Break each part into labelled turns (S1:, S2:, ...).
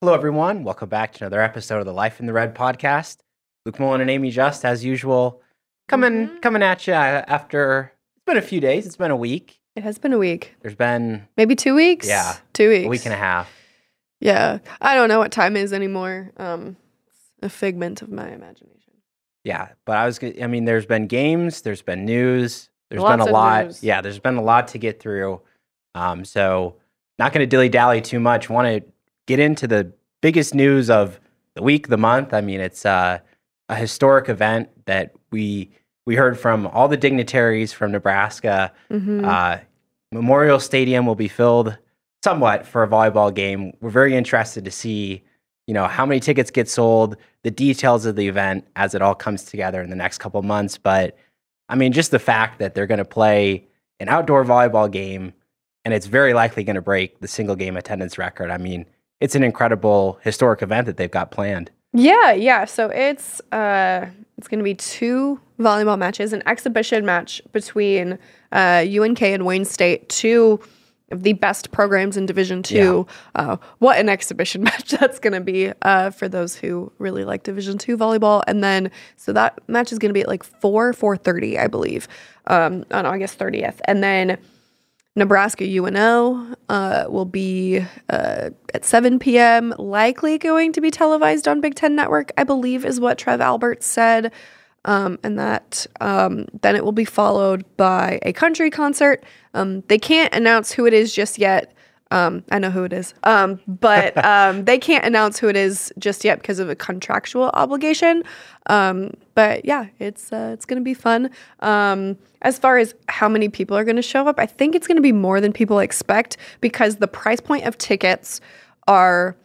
S1: Hello, everyone. Welcome back to another episode of the Life in the Red podcast. Luke Mullin and Amie Just, as usual, coming
S2: Mhm.
S1: coming at you after it's been a few days. It's been a week.
S2: It has been a week.
S1: There's been
S2: Maybe two weeks?
S1: Yeah.
S2: Two weeks.
S1: a week and a half.
S2: Yeah. I don't know what time is anymore. Um, it's a figment of my imagination.
S1: Yeah, but I was. I mean, there's been games. There's been news. There's
S2: Lots
S1: been a lot.
S2: news.
S1: Yeah, there's been a lot to get through. Um, so not going to dilly dally too much. Want to get into the biggest news of the week, the month. I mean, it's uh, a historic event that we we heard from all the dignitaries from Nebraska.
S2: Mhm.
S1: Uh, Memorial Stadium will be filled somewhat for a volleyball game. We're very interested to see, you know, how many tickets get sold, the details of the event as it all comes together in the next couple months. But I mean, just the fact that they're going to play an outdoor volleyball game and it's very likely going to break the single game attendance record. I mean, it's an incredible historic event that they've got planned.
S2: Yeah, yeah. So it's uh it's gonna be two volleyball matches, an exhibition match between uh UNK and Wayne State, two of the best programs in Division Two. Uh, what an exhibition match that's gonna be uh for those who really like Division Two volleyball. And then so that match is gonna be at like four, four thirty, I believe, um, on August thirtieth. And then Nebraska UNO uh, will be uh, at 7 p.m., likely going to be televised on Big Ten Network, I believe, is what Trev Alberts said. Um, and that um, then it will be followed by a country concert. Um, they can't announce who it is just yet. Um, I know who it is, um, but um, they can't announce who it is just yet because of a contractual obligation. Um, but yeah, it's uh, it's gonna be fun. Um, as far as how many people are gonna show up, I think it's gonna be more than people expect because the price point of tickets are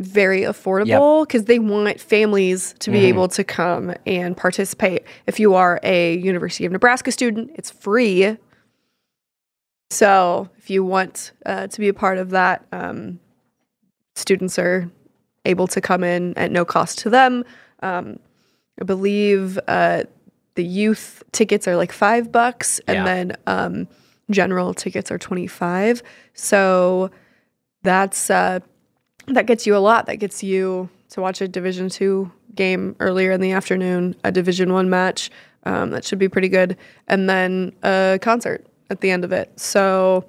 S2: very affordable because they want families to be
S1: Mhm.
S2: able to come and participate. If you are a University of Nebraska student, it's free. So if you want uh, to be a part of that, um, students are able to come in at no cost to them. Um, I believe uh, the youth tickets are like five bucks, and
S1: Yeah.
S2: then um, general tickets are twenty five. So that's uh, that gets you a lot. That gets you to watch a Division two game earlier in the afternoon, a Division one match. Um, that should be pretty good, and then a concert at the end of it. So,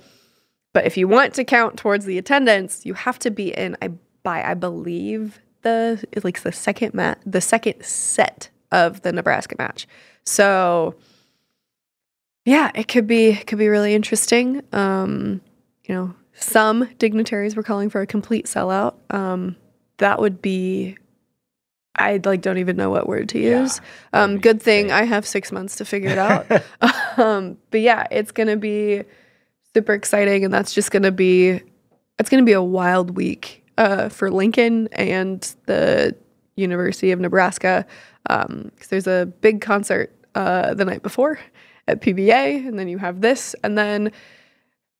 S2: but if you want to count towards the attendance, you have to be in. I by I believe the like the second mat, the second set of the Nebraska match. So, yeah, it could be could be really interesting. Um, you know, some dignitaries were calling for a complete sellout. Um, that would be. I like don't even know what word to use.
S1: that'd
S2: Um, good thing
S1: great.
S2: I have six months to figure it out. um, but yeah, it's gonna be super exciting, and that's just gonna be it's gonna be a wild week uh, for Lincoln and the University of Nebraska because there's a big concert uh, the night before at PBA, and then you have this, and then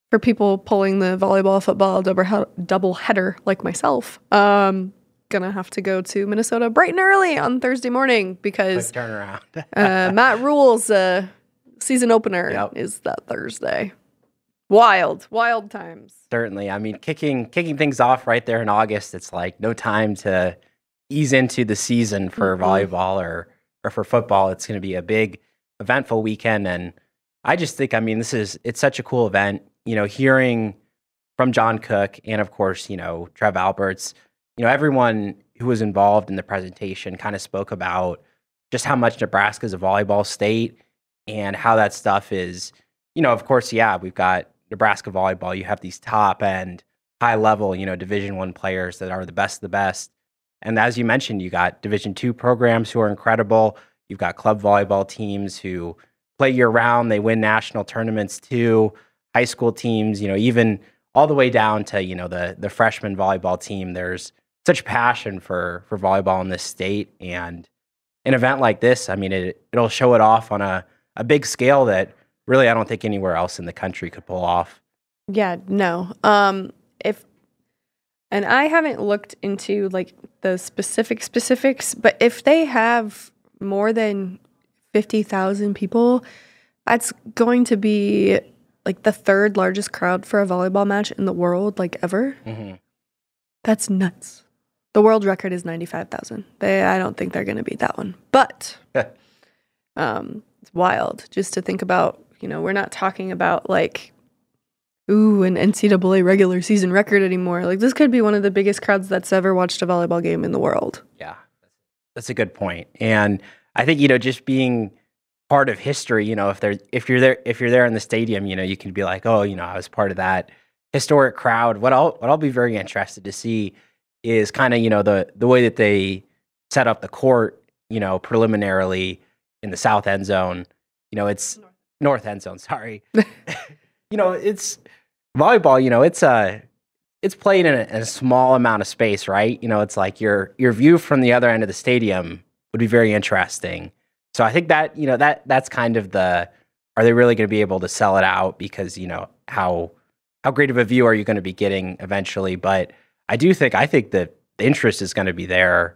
S2: for people pulling the volleyball football double double header like myself, um, gonna have to go to Minnesota bright and early on Thursday morning
S1: Quick
S2: because
S1: turnaround.
S2: uh, Matt Rhule's uh, season opener
S1: Yep.
S2: is that Thursday. Wild, wild times.
S1: Certainly. I mean, kicking kicking things off right there in August, it's like no time to ease into the season for
S2: Mhm.
S1: volleyball or or for football. It's going to be a big eventful weekend and I just think I mean, this is it's such a cool event, you know, hearing from John Cook and of course, you know, Trev Alberts, you know, everyone who was involved in the presentation kind of spoke about just how much Nebraska is a volleyball state and how that stuff is, you know, of course, yeah, we've got Nebraska volleyball. You have these top end, high level, you know, Division One players that are the best of the best. And as you mentioned, you got Division Two programs who are incredible. You've got club volleyball teams who play year round. They win national tournaments too. High school teams, you know, even all the way down to you know the the freshman volleyball team. There's such passion for for volleyball in this state, and an event like this, I mean, it it'll show it off on a a big scale that really I don't think anywhere else in the country could pull off.
S2: Yeah, no. Um, if and I haven't looked into like the specific specifics, but if they have more than fifty thousand people, that's going to be like the third largest crowd for a volleyball match in the world, like ever.
S1: Mm-hmm.
S2: That's nuts. The world record is 95,000. They I don't think they're going to beat that one. But um it's wild just to think about, you know, we're not talking about like ooh, an NCAA regular season record anymore. Like this could be one of the biggest crowds that's ever watched a volleyball game in the world.
S1: Yeah, that's a good point. And I think you know, just being part of history, you know, if there, if you're there, if you're there in the stadium, you know, you can be like, oh, you know, I was part of that historic crowd. What I'll, what I'll be very interested to see is kind of you know the the way that they set up the court, you know, preliminarily in the south end zone. You know, it's north, north end zone. Sorry. you know, it's volleyball, you know, it's a it's played in a, in a, small amount of space, right? You know, it's like your your view from the other end of the stadium would be very interesting. So I think that you know that that's kind of the are they really going to be able to sell it out because you know how how great of a view are you going to be getting eventually? But I do think I think that the interest is going to be there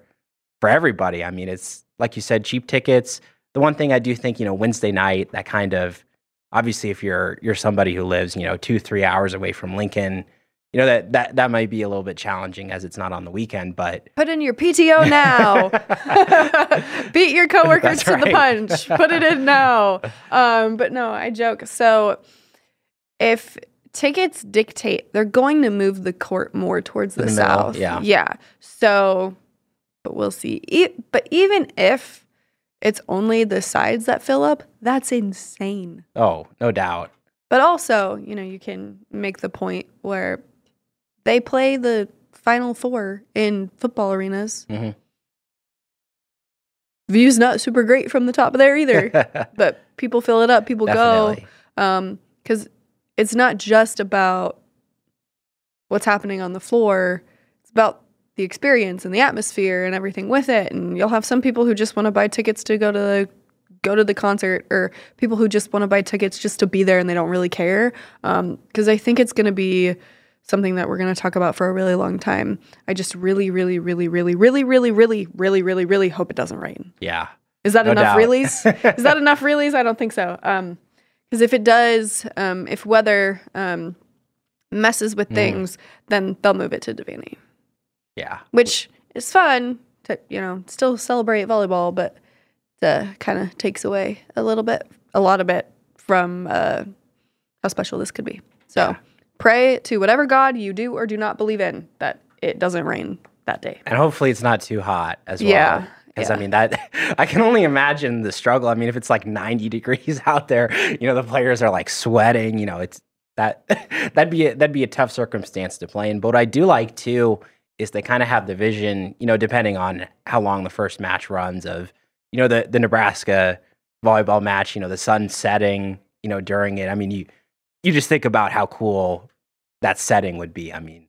S1: for everybody. I mean, it's like you said, cheap tickets. The one thing I do think you know Wednesday night that kind of obviously if you're you're somebody who lives you know two three hours away from lincoln you know that that that might be a little bit challenging as it's not on the weekend but
S2: put in your pto now. Beat your coworkers to the punch. Put it in now. Um, but no i joke. So if tickets dictate they're going to move the court more towards the, the south
S1: yeah
S2: yeah so but we'll see e- but even if it's only the sides that fill up, that's insane.
S1: Oh, no doubt.
S2: But also, you know, you can make the point where they play the final four in football arenas.
S1: Mm-hmm.
S2: View's not super great from the top of there either, but people fill it up, people
S1: Definitely.
S2: go. Um, because it's not just about what's happening on the floor. It's about the experience and the atmosphere and everything with it. And you'll have some people who just want to buy tickets to go to the go to the concert, or people who just want to buy tickets just to be there and they don't really care. Because um, I think it's going to be something that we're going to talk about for a really long time. I just really, really, really, really, really, really, really, really, really, really hope it doesn't rain.
S1: Yeah.
S2: Is that
S1: no
S2: enough
S1: doubt.
S2: reallys? Is that enough reallys? I don't think so. Um, because if it does, um, if weather um, messes with things, then they'll move it to Devaney
S1: Yeah.
S2: which is fun to you know still celebrate volleyball, but uh, kind of takes away a little bit, a lot of it from uh, how special this could be. So
S1: Yeah.
S2: pray to whatever God you do or do not believe in that it doesn't rain that day.
S1: And hopefully it's not too hot as well.
S2: Yeah,
S1: Because
S2: yeah.
S1: I mean that I can only imagine the struggle. I mean, if it's like 90 degrees out there, you know, the players are like sweating, you know, it's that that'd be a, that'd be a tough circumstance to play in. But what I do like too is they kind of have the vision, you know, depending on how long the first match runs of, you know, the the Nebraska volleyball match, you know, the sun setting, you know, during it. I mean, you you just think about how cool that setting would be. I mean,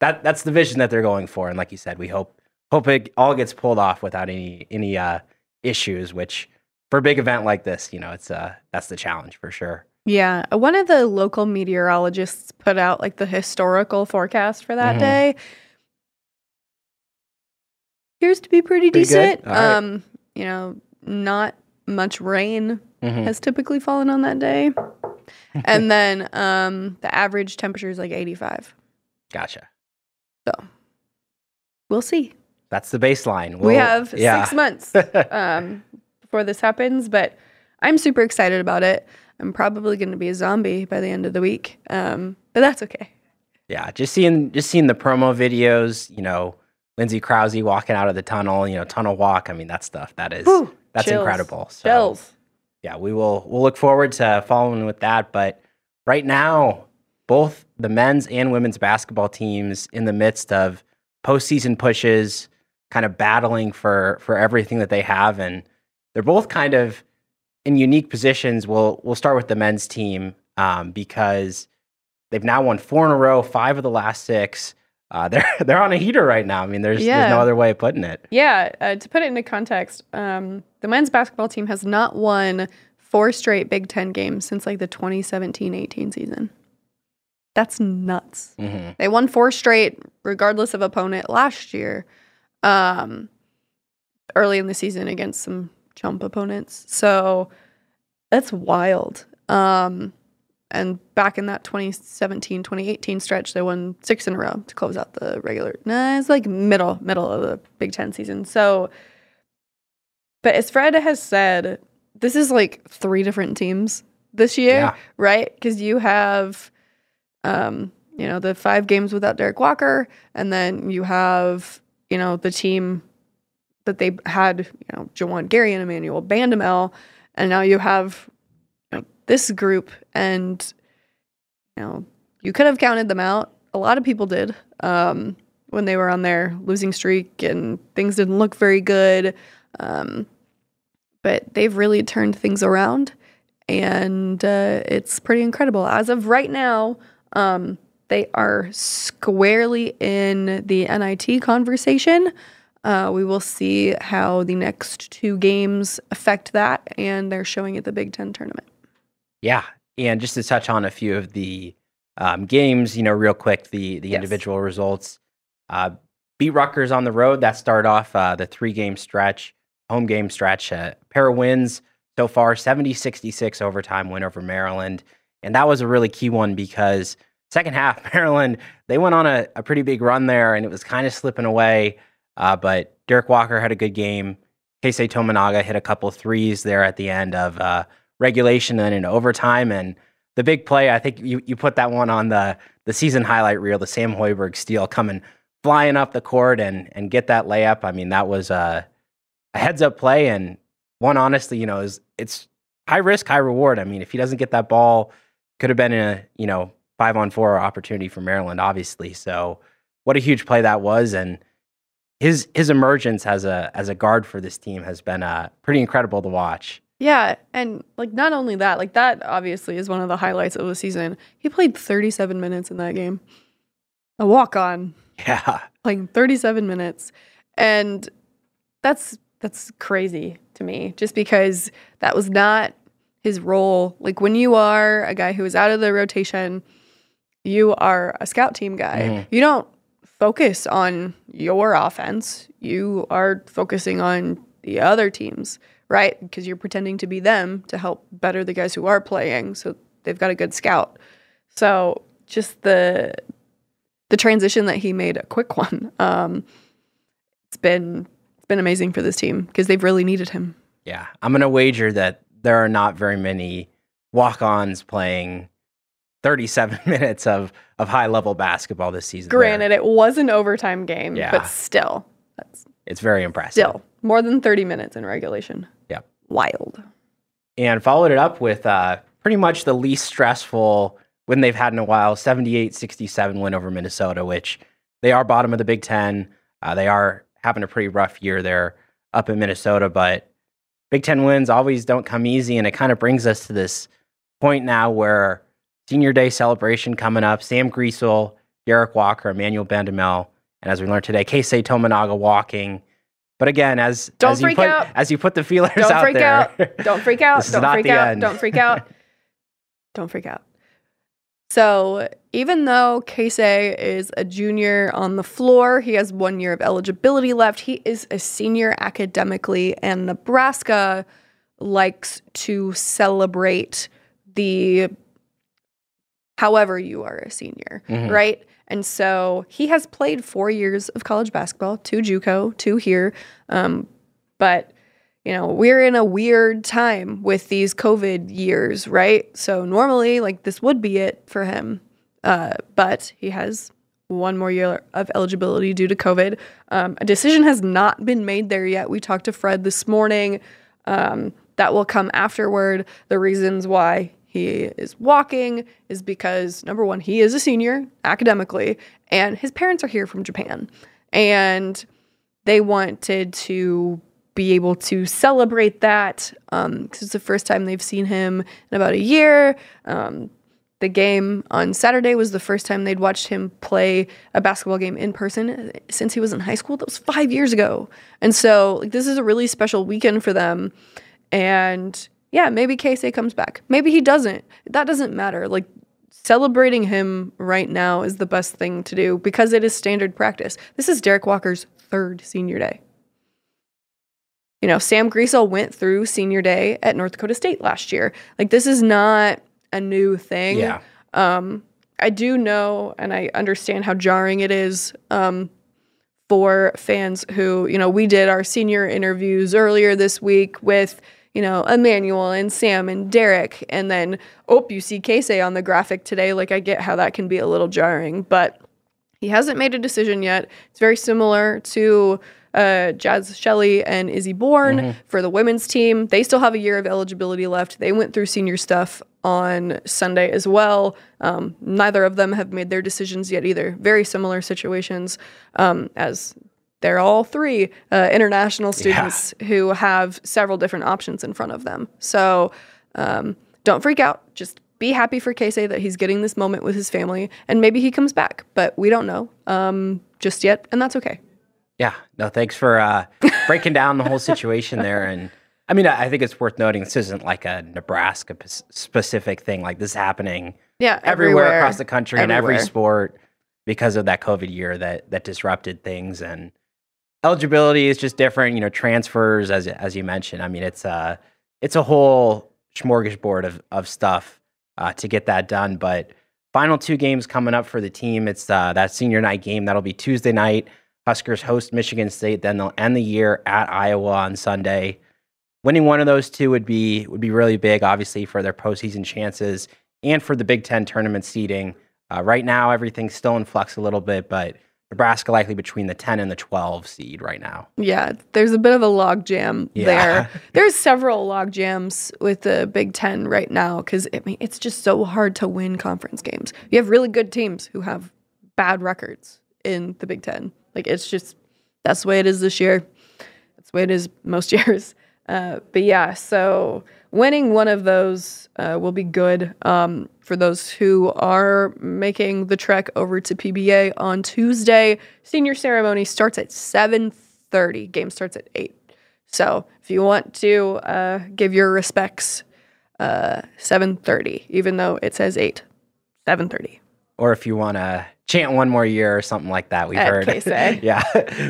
S1: that that's the vision that they're going for. And like you said, we hope hope it all gets pulled off without any any uh, issues. Which for a big event like this, you know, it's uh that's the challenge for sure.
S2: Yeah, one of the local meteorologists put out like the historical forecast for that
S1: Mhm.
S2: day. Appears to be pretty,
S1: Pretty
S2: decent.
S1: Right.
S2: Um, you know, not much rain
S1: Mhm.
S2: has typically fallen on that day. and then um the average temperature is like 85.
S1: Gotcha.
S2: So we'll see.
S1: That's the baseline.
S2: we
S1: We'll-
S2: have
S1: yeah.
S2: 6 months um before this happens, but I'm super excited about it. I'm probably going to be a zombie by the end of the week. Um but that's okay.
S1: Yeah, just seeing just seeing the promo videos, you know, Lindsay Krause walking out of the tunnel, you know, tunnel walk. I mean, that stuff that is that's
S2: chills.
S1: incredible. So
S2: Chills.
S1: yeah, we will we'll look forward to following with that. But right now, both the men's and women's basketball teams in the midst of postseason pushes, kind of battling for for everything that they have, and they're both kind of in unique positions. We'll we'll start with the men's team um, because they've now won four in a row, five of the last six. Uh, they're they're on a heater right now. I mean, there's
S2: Yeah.
S1: there's no other way of putting it.
S2: Yeah, uh, to put it into context, um, the men's basketball team has not won four straight Big Ten games since like the 2017-18 season. That's nuts.
S1: hmm
S2: They won four straight, regardless of opponent, last year, um, early in the season against some chump opponents. So that's wild. Um, and back in that 2017 2018 stretch, they won six in a row to close out the regular. Nah, it's like middle middle of the Big Ten season. So, but as Fred has said, this is like three different teams this year,
S1: Yeah.
S2: right? Because you have, um, you know, the five games without Derek Walker, and then you have, you know, the team that they had, you know, Juwan Gary and Emmanuel Bandoumel, and now you have you know, this group, and you know, you could have counted them out. A lot of people did um, when they were on their losing streak, and things didn't look very good. Um, but they've really turned things around, and uh, it's pretty incredible. As of right now, um, they are squarely in the NIT conversation. Uh, we will see how the next two games affect that, and they're showing at the Big Ten tournament.
S1: Yeah, and just to touch on a few of the um, games, you know, real quick, the the
S2: Yes.
S1: individual results. Uh, beat Rutgers on the road. That started off uh, the three game stretch, home game stretch. Uh, pair of wins so far 70 66 overtime win over Maryland. And that was a really key one because second half, Maryland, they went on a, a pretty big run there and it was kind of slipping away. Uh, but Derek Walker had a good game. Keisei Tominaga hit a couple threes there at the end of uh, regulation and in overtime. And the big play, I think you, you put that one on the the season highlight reel, the Sam Hoiberg steal coming flying up the court and and get that layup. I mean, that was a, a heads up play and one honestly, you know, is it's high risk, high reward. I mean, if he doesn't get that ball, could have been a, you know, five on four opportunity for Maryland, obviously. So what a huge play that was. And his his emergence as a as a guard for this team has been uh, pretty incredible to watch.
S2: Yeah, and like not only that, like that obviously is one of the highlights of the season. He played 37 minutes in that game. A walk on,
S1: Yeah.
S2: playing 37 minutes. And that's that's crazy to me just because that was not his role. Like when you are a guy who is out of the rotation, you are a scout team guy.
S1: Mhm.
S2: You don't focus on your offense. You are focusing on the other teams, right? Because you're pretending to be them to help better the guys who are playing. So they've got a good scout. So just the the transition that he made a quick one. Um, it's been it's been amazing for this team because they've really needed him.
S1: Yeah. I'm going to wager that there are not very many walk ons playing 37 minutes of, of high level basketball this season.
S2: Granted, it was an overtime game,
S1: Yeah.
S2: but still, that's
S1: It's very impressive.
S2: still more than 30 minutes in regulation.
S1: Yep.
S2: Wild.
S1: and followed it up with uh, pretty much the least stressful win they've had in a while 78 67 win over Minnesota, which they are bottom of the Big Ten. Uh, they are having a pretty rough year there up in Minnesota, but Big Ten wins always don't come easy. And it kind of brings us to this point now where senior day celebration coming up. Sam Griesel, Derek Walker, Emmanuel Bandoumel, and as we learned today, Keisei Tominaga walking. But again, as
S2: Don't
S1: as you
S2: freak
S1: put,
S2: out.
S1: as you put the feelers
S2: Don't
S1: out
S2: freak
S1: there,
S2: out. Don't freak out.
S1: This is
S2: Don't
S1: not
S2: freak
S1: the
S2: out.
S1: end.
S2: Don't freak out. Don't freak out. So, even though Keisei is a junior on the floor, he has one year of eligibility left. He is a senior academically, and Nebraska likes to celebrate the however you are a senior,
S1: Mhm.
S2: right? And so he has played four years of college basketball, two JUCO, two here. Um, but you know, we're in a weird time with these COVID years, right? So normally, like this would be it for him, uh, but he has one more year of eligibility due to COVID. Um, a decision has not been made there yet. We talked to Fred this morning. Um, that will come afterward. The reasons why he is walking is because number one, he is a senior academically, and his parents are here from Japan, and they wanted to be able to celebrate that because it's the first time they've seen him in about a year. Um, the game on Saturday was the first time they'd watched him play a basketball game in person since he was in high school. That was five years ago. And so like, this is a really special weekend for them. And yeah, maybe Keisei comes back. Maybe he doesn't. That doesn't matter. Like celebrating him right now is the best thing to do because it is standard practice. This is Derek Walker's third senior day. You know, Sam Griesel went through senior day at North Dakota State last year. Like this is not a new thing.
S1: Yeah.
S2: Um, I do know and I understand how jarring it is um, for fans who, you know, we did our senior interviews earlier this week with, you know, Emmanuel and Sam and Derek. And then, oh, you see Keisei on the graphic today. Like, I get how that can be a little jarring, but he hasn't made a decision yet. It's very similar to uh, Jaz Shelley and Izzy Bourne
S1: Mm-hmm.
S2: for the women's team. They still have a year of eligibility left. They went through senior stuff on Sunday as well. Um, neither of them have made their decisions yet either. Very similar situations um, as they're all three uh, international students who have several different options in front of them. So um, don't freak out. Just be happy for Keisei that he's getting this moment with his family, and maybe he comes back, but we don't know um, just yet, and that's okay.
S1: Yeah. No, thanks for uh, breaking down the whole situation there. And I mean, I I think it's worth noting this isn't like a Nebraska p- specific thing. Like this is happening
S2: Yeah,
S1: everywhere, across the country in every sport because of that COVID year that that disrupted things and eligibility is just different. You know, transfers as as you mentioned. I mean, it's a it's a whole smorgasbord of of stuff uh, to get that done. But final two games coming up for the team. It's uh, that senior night game that'll be Tuesday night. Huskers host Michigan State. Then they'll end the year at Iowa on Sunday. Winning one of those two would be would be really big, obviously, for their postseason chances and for the Big Ten tournament seeding. Uh, right now, everything's still in flux a little bit, but Nebraska likely between the 10 and the 12 seed right now.
S2: Yeah, there's a bit of a log jam
S1: Yeah.
S2: there. There's several log jams with the Big Ten right now because I mean it's just so hard to win conference games. You have really good teams who have bad records in the Big Ten. Like it's just that's the way it is this year. That's the way it is most years. Uh, but yeah, so winning one of those uh, will be good um, for those who are making the trek over to PBA on Tuesday. Senior ceremony starts at seven thirty. Game starts at eight. So if you want to uh, give your respects, uh, seven thirty, even though it says eight. Seven thirty.
S1: Or if you want to chant one more year or something like that, we've
S2: At
S1: heard. Yeah,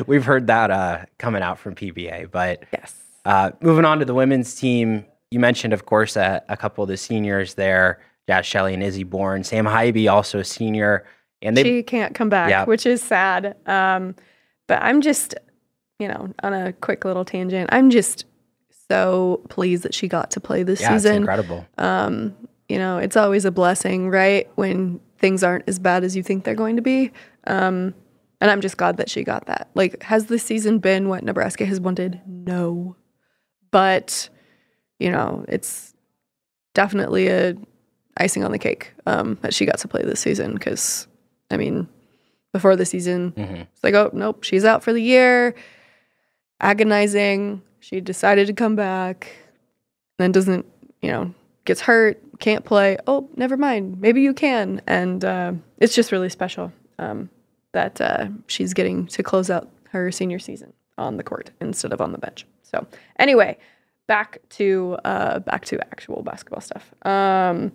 S1: we've heard that uh, coming out from PBA. But
S2: Yes.
S1: Uh, moving on to the women's team, you mentioned, of course, a, a couple of the seniors there, Jaz Shelley and Izzy Bourne. Sam Haiby, also a senior. And they,
S2: she can't come back,
S1: Yeah.
S2: which is sad. Um, but I'm just, you know, on a quick little tangent, I'm just so pleased that she got to play this
S1: yeah, it's
S2: season.
S1: incredible.
S2: Um, you know, it's always a blessing, right? When things aren't as bad as you think they're going to be. Um, and I'm just glad that she got that. Like, has this season been what Nebraska has wanted? No. But, you know, it's definitely a icing on the cake um, that she got to play this season because, I mean, before the season,
S1: Mhm.
S2: it's like, oh, nope, she's out for the year. Agonizing. She decided to come back, then doesn't, you know, gets hurt, can't play. Oh, never mind. Maybe you can. And uh, it's just really special um, that uh, she's getting to close out her senior season on the court instead of on the bench. So, anyway, back to uh, back to actual basketball stuff. Um,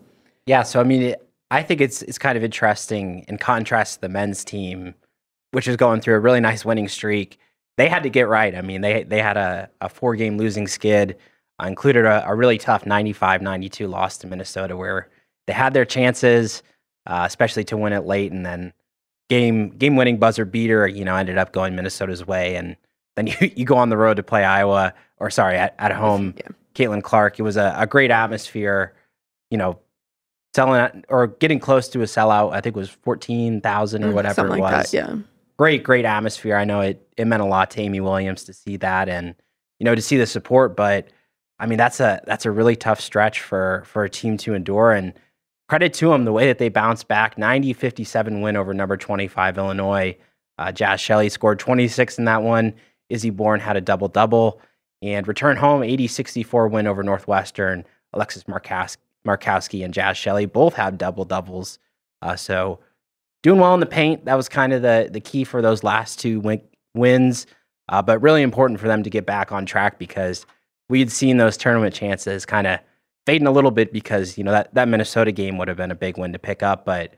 S1: Yeah, so I mean, it, I think it's it's kind of interesting in contrast to the men's team, which is going through a really nice winning streak. They had to get right. I mean, they they had a, a four game losing skid, uh, included a, a really tough 95-92 loss to Minnesota, where they had their chances, uh, especially to win it late, and then game game winning buzzer beater, you know, ended up going Minnesota's way, and then you, you go on the road to play Iowa, or sorry, at, at home,
S2: yeah.
S1: Caitlin Clark. It was a, a great atmosphere, you know, selling or getting close to a sellout. I think it was fourteen thousand or whatever
S2: Mm, something
S1: it
S2: like
S1: was.
S2: that. Yeah.
S1: Great, great atmosphere. I know it it meant a lot to Amy Williams to see that and you know to see the support. But I mean that's a that's a really tough stretch for for a team to endure. And credit to them the way that they bounced back 90-57 win over number twenty five Illinois. Uh, Jaz Shelley scored twenty six in that one. Izzy Bourne had a double double and return home 80-64 win over Northwestern. Alexis Marcas Markowski and Jaz Shelley both have double doubles. Uh, so doing well in the paint. That was kind of the the key for those last two win- wins. Uh, but really important for them to get back on track because we'd seen those tournament chances kind of fading a little bit because you know that that Minnesota game would have been a big win to pick up, but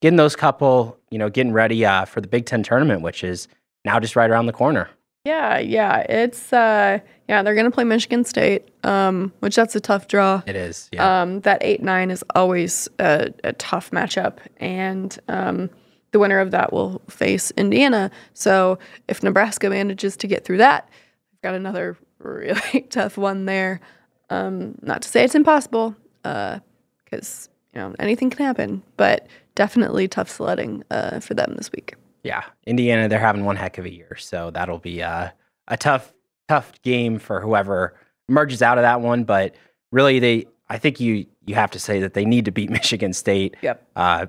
S1: getting those couple, you know, getting ready uh, for the Big Ten tournament, which is now just right around the corner.
S2: Yeah, yeah, it's uh, yeah, they're gonna play Michigan State, um, which that's a tough draw.
S1: It is. Yeah.
S2: Um, that eight nine is always a, a tough matchup, and um, the winner of that will face Indiana. So if Nebraska manages to get through that, we've got another really tough one there. Um, not to say it's impossible, because you know anything can happen, but definitely tough sledding uh, for them this week.
S1: Yeah, Indiana, they're having one heck of a year, so that'll be uh, a tough, tough game for whoever emerges out of that one. But really, they, I think you you have to say that they need to beat Michigan State.
S2: Yep.
S1: Uh,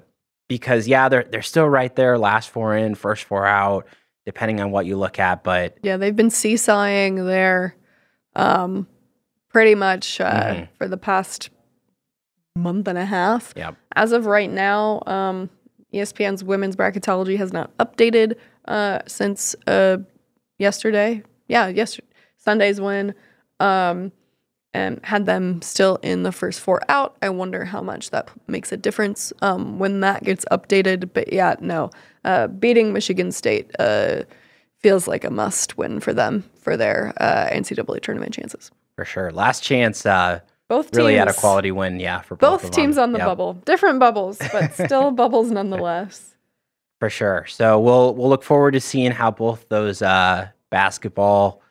S1: because yeah, they're they're still right there, last four in, first four out, depending on what you look at. But
S2: Yeah, they've been seesawing there um, pretty much uh,
S1: Mhm.
S2: for the past month and a half.
S1: yeah,
S2: As of right now, um, ESPN's women's bracketology has not updated uh, since uh, yesterday. Yeah, yesterday Sunday's win, um, and had them still in the first four out. I wonder how much that makes a difference um, when that gets updated. But yeah, no, uh, beating Michigan State uh, feels like a must win for them for their uh, NCAA tournament chances.
S1: for sure. Last chance, uh,
S2: Both teams,
S1: really at a quality win. Yeah, for both,
S2: Both teams on the
S1: Yep.
S2: bubble, different bubbles, but still bubbles nonetheless.
S1: For sure. So we'll we'll look forward to seeing how both those uh, basketball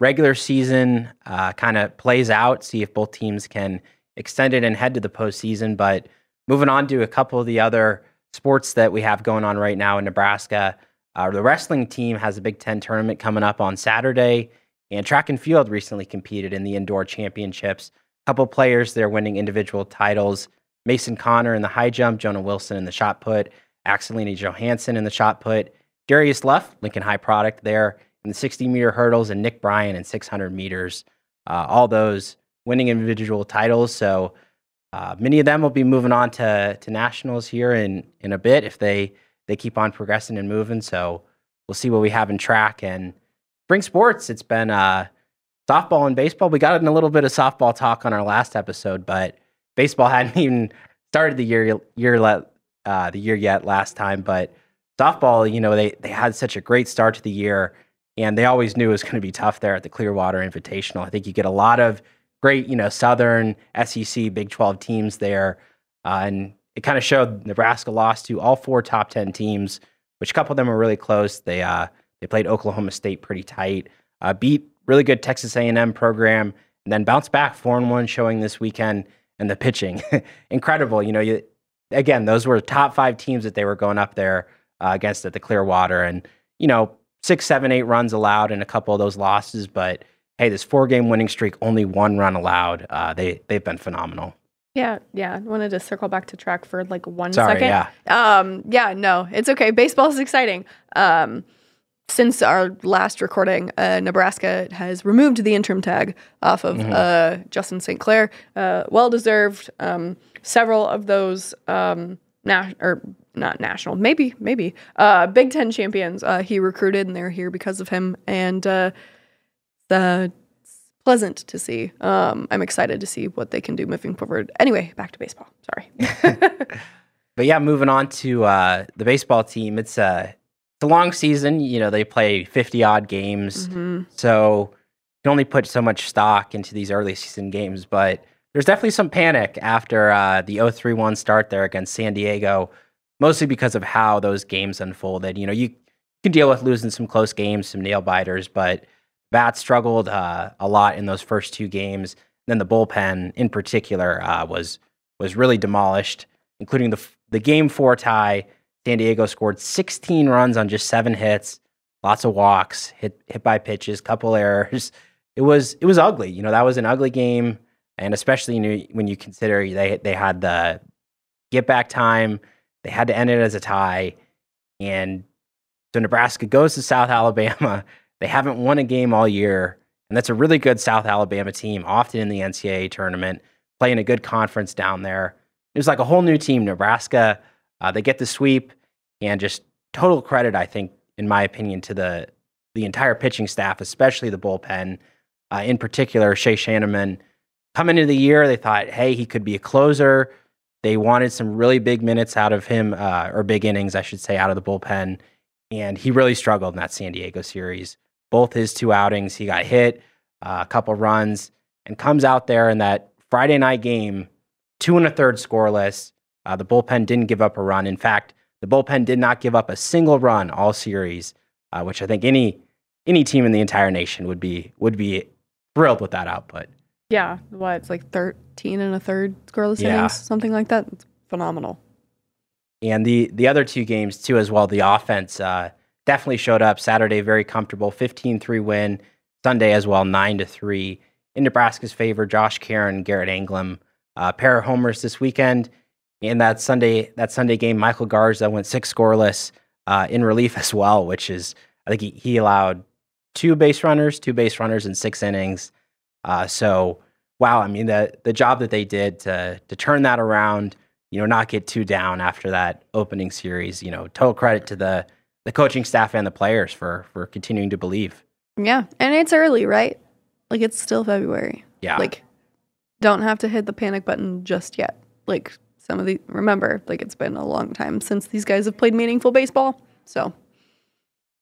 S1: regular season uh, kind of plays out. See if both teams can extend it and head to the postseason. But moving on to a couple of the other sports that we have going on right now in Nebraska, uh, the wrestling team has a Big Ten tournament coming up on Saturday, and track and field recently competed in the indoor championships. Couple players there winning individual titles. Mason Connor in the high jump, Jonah Wilson in the shot put, Axelina Johansson in the shot put, Darius Luff, Lincoln High product there in the 60 meter hurdles, and Nick Bryan in 600 meters. Uh, all those winning individual titles. So uh, many of them will be moving on to to nationals here in in a bit if they they keep on progressing and moving. So we'll see what we have in track and spring sports. It's been uh, softball and baseball. We got in a little bit of softball talk on our last episode, but baseball hadn't even started the year year le- uh, the year yet last time. But softball, you know, they they had such a great start to the year, and they always knew it was going to be tough there at the Clearwater Invitational. I think you get a lot of great, you know, Southern SEC Big Twelve teams there, uh, and it kind of showed Nebraska lost to all four top ten teams, which a couple of them were really close. They uh, they played Oklahoma State pretty tight, uh, beat really good Texas A&M program, and then bounce back four and one, showing this weekend. And the pitching, incredible. You know, you again, those were top five teams that they were going up there uh, against at the Clearwater, and you know, six, seven, eight runs allowed in a couple of those losses. But hey, this four game winning streak, only one run allowed. Uh, they they've been phenomenal.
S2: Yeah, yeah. I wanted to circle back to track for like one
S1: Sorry,
S2: second.
S1: yeah.
S2: Um, yeah, no, it's okay. Baseball is exciting. Um, since our last recording, uh, Nebraska has removed the interim tag off of
S1: Mm-hmm.
S2: uh, Justin St. Clair. Uh, well deserved. Um, several of those, um, na- or not national, maybe, maybe, uh, Big Ten champions uh, he recruited, and they're here because of him. And uh, it's pleasant to see. Um, I'm excited to see what they can do moving forward. Anyway, back to baseball. Sorry.
S1: But yeah, moving on to uh, the baseball team, it's a it's a long season. You know, they play fifty odd games,
S2: Mhm.
S1: so you can only put so much stock into these early season games. But there's definitely some panic after uh, the 0-3-1 start there against San Diego, mostly because of how those games unfolded. You know, you can deal with losing some close games, some nail biters, but Bat struggled uh, a lot in those first two games. Then the bullpen, in particular, uh, was was really demolished, including the the game four tie. San Diego scored 16 runs on just seven hits, lots of walks, hit hit by pitches, couple errors. It was it was ugly. You know that was an ugly game, and especially you know, when you consider they they had the get back time, they had to end it as a tie, and so Nebraska goes to South Alabama. They haven't won a game all year, and that's a really good South Alabama team, often in the NCAA tournament. playing a good conference down there. It was like a whole new team. Nebraska, uh, they get the sweep, and just total credit, I think, in my opinion, to the the entire pitching staff, especially the bullpen. Uh, in particular, Shay Schanaman. Coming into the year, they thought, hey, he could be a closer. They wanted some really big minutes out of him, uh, or big innings, I should say, out of the bullpen. And he really struggled in that San Diego series. Both his two outings, he got hit, uh, a couple runs, and comes out there in that Friday night game, two and a third scoreless. Uh, the bullpen didn't give up a run. In fact, the bullpen did not give up a single run all series, uh, which I think any any team in the entire nation would be would be thrilled with that output.
S2: Yeah, what it's like thirteen and a third scoreless
S1: Yeah.
S2: innings, something like that. It's phenomenal.
S1: And the the other two games too as well. The offense uh, definitely showed up Saturday, very comfortable, 15-3 win. Sunday as well, nine to three in Nebraska's favor. Josh Caron, Garrett Anglim, uh, pair of homers this weekend. And that Sunday that Sunday game, Michael Garza went six scoreless uh, in relief as well, which is I think he, he allowed two base runners, two base runners in six innings. Uh, so wow, I mean the the job that they did to to turn that around you know, not get too down after that opening series. You know, total credit to the the coaching staff and the players for for continuing to believe.
S2: Yeah, and it's early, right? Like it's still February.
S1: Yeah,
S2: Like, don't have to hit the panic button just yet. Like some of the remember, like it's been a long time since these guys have played meaningful baseball, so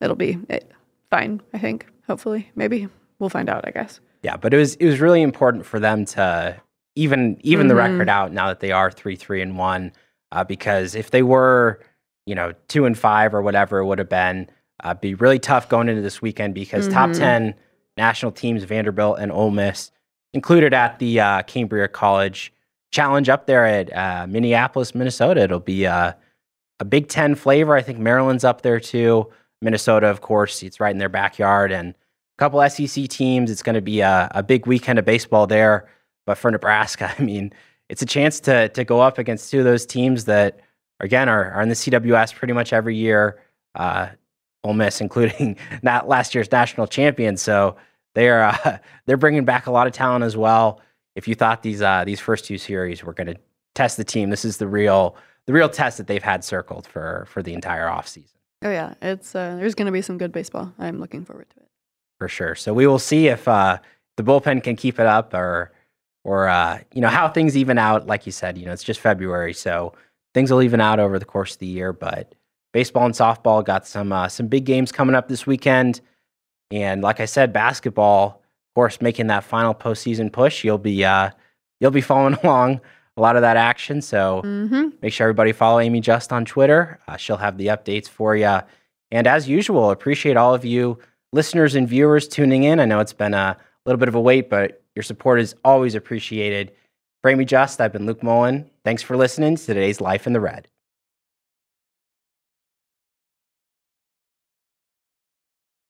S2: it'll be it, fine. I think. Hopefully, maybe we'll find out. I guess.
S1: yeah, but it was it was really important for them to even even the
S2: Mhm.
S1: record out now that they are three three and one, uh, because if they were you know two and five or whatever it would have been, uh, be really tough going into this weekend because top
S2: Mhm.
S1: ten national teams Vanderbilt and Ole Miss included at the uh, Cambria College Challenge up there at uh, Minneapolis, Minnesota. It'll be uh, a Big Ten flavor. I think Maryland's up there too. Minnesota, of course, it's right in their backyard, and a couple SEC teams. It's going to be a, a big weekend of baseball there. But for Nebraska, I mean, it's a chance to to go up against two of those teams that, again, are, are in the CWS pretty much every year. Uh, Ole Miss, including not last year's national champion. So they're uh, they're bringing back a lot of talent as well. If you thought these uh, these first two series were going to test the team, this is the real the real test that they've had circled for for the entire offseason.
S2: Oh yeah, it's uh, there's going to be some good baseball. I'm looking forward to it.
S1: for sure. So we will see if uh, the bullpen can keep it up, or or uh, you know how things even out. Like you said, you know it's just February, so things will even out over the course of the year. But baseball and softball got some uh, some big games coming up this weekend, and like I said, basketball, course, making that final postseason push. You'll be uh, you'll be following along a lot of that action. So
S2: Mm-hmm.
S1: Make sure everybody follow Amie Just on Twitter. Uh, she'll have the updates for you. And as usual, appreciate all of you listeners and viewers tuning in. I know it's been a little bit of a wait, but your support is always appreciated. For Amie Just, I've been Luke Mullin. Thanks for listening to today's Life in the Red.